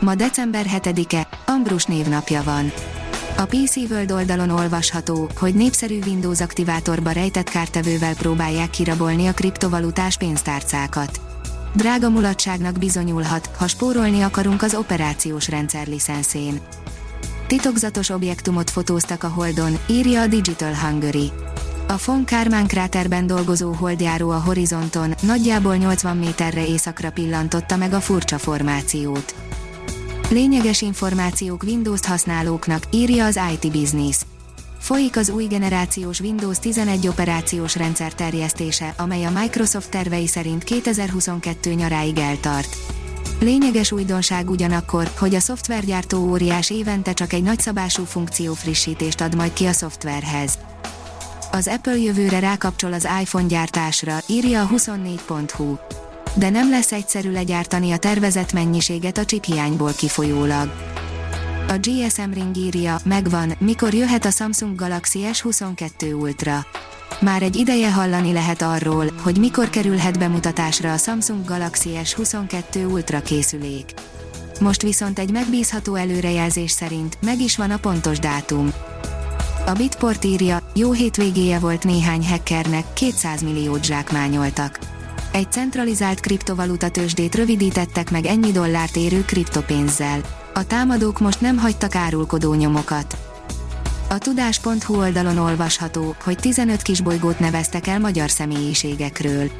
Ma december 7-e, Ambrus névnapja van. A PC World oldalon olvasható, hogy népszerű Windows aktivátorba rejtett kártevővel próbálják kirabolni a kriptovalutás pénztárcákat. Drága mulatságnak bizonyulhat, ha spórolni akarunk az operációs rendszer licenszén. Titokzatos objektumot fotóztak a Holdon, írja a Digital Hungary. A von Kármán kráterben dolgozó holdjáró a horizonton nagyjából 80 méterre északra pillantotta meg a furcsa formációt. Lényeges információk Windows-t használóknak, írja az IT Business. Folyik az új generációs Windows 11 operációs rendszer terjesztése, amely a Microsoft tervei szerint 2022 nyaráig eltart. Lényeges újdonság ugyanakkor, hogy a szoftvergyártó óriás évente csak egy nagyszabású funkció frissítést ad majd ki a szoftverhez. Az Apple jövőre rákapcsol az iPhone gyártásra, írja a 24.hu de nem lesz egyszerű legyártani a tervezett mennyiséget a chip hiányból kifolyólag. A GSM Ring írja, megvan, mikor jöhet a Samsung Galaxy S22 Ultra. Már egy ideje hallani lehet arról, hogy mikor kerülhet bemutatásra a Samsung Galaxy S22 Ultra készülék. Most viszont egy megbízható előrejelzés szerint meg is van a pontos dátum. A Bitport írja, jó hétvégéje volt néhány hackernek, 200 milliót zsákmányoltak egy centralizált kriptovaluta tőzsdét rövidítettek meg ennyi dollárt érő kriptopénzzel. A támadók most nem hagytak árulkodó nyomokat. A tudás.hu oldalon olvasható, hogy 15 kisbolygót neveztek el magyar személyiségekről.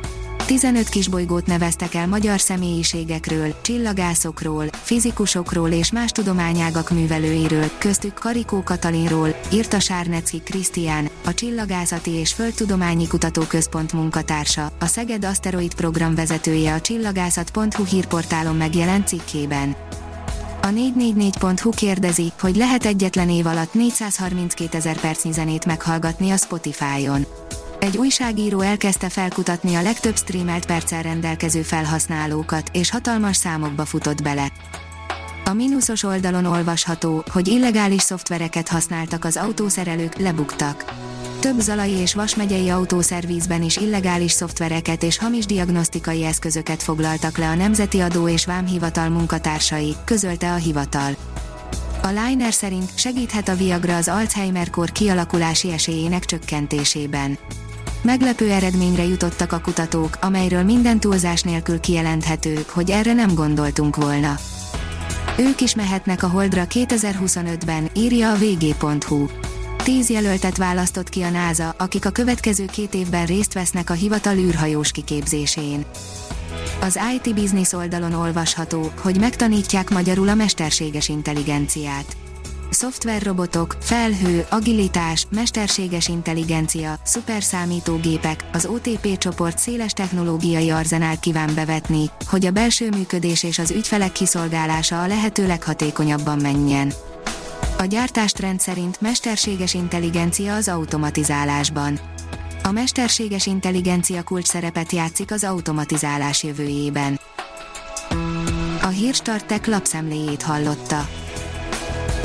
15 kisbolygót neveztek el magyar személyiségekről, csillagászokról, fizikusokról és más tudományágak művelőiről, köztük Karikó Katalinról, írta Sárnecki Krisztián, a Csillagászati és Földtudományi Kutatóközpont munkatársa, a Szeged Aszteroid program vezetője a csillagászat.hu hírportálon megjelent cikkében. A 444.hu kérdezi, hogy lehet egyetlen év alatt 432 ezer percnyi zenét meghallgatni a Spotify-on. Egy újságíró elkezdte felkutatni a legtöbb streamelt perccel rendelkező felhasználókat, és hatalmas számokba futott bele. A mínuszos oldalon olvasható, hogy illegális szoftvereket használtak az autószerelők, lebuktak. Több zalai és vasmegyei autószervízben is illegális szoftvereket és hamis diagnosztikai eszközöket foglaltak le a Nemzeti Adó és Vámhivatal munkatársai, közölte a hivatal. A Liner szerint segíthet a Viagra az Alzheimer-kor kialakulási esélyének csökkentésében. Meglepő eredményre jutottak a kutatók, amelyről minden túlzás nélkül kijelenthető, hogy erre nem gondoltunk volna. Ők is mehetnek a Holdra 2025-ben, írja a vg.hu. Tíz jelöltet választott ki a NASA, akik a következő két évben részt vesznek a hivatal űrhajós kiképzésén. Az IT Business oldalon olvasható, hogy megtanítják magyarul a mesterséges intelligenciát szoftverrobotok, felhő, agilitás, mesterséges intelligencia, szuperszámítógépek, az OTP csoport széles technológiai arzenált kíván bevetni, hogy a belső működés és az ügyfelek kiszolgálása a lehető leghatékonyabban menjen. A gyártástrend szerint mesterséges intelligencia az automatizálásban. A mesterséges intelligencia kulcs szerepet játszik az automatizálás jövőjében. A Hírstartek lapszemléjét hallotta.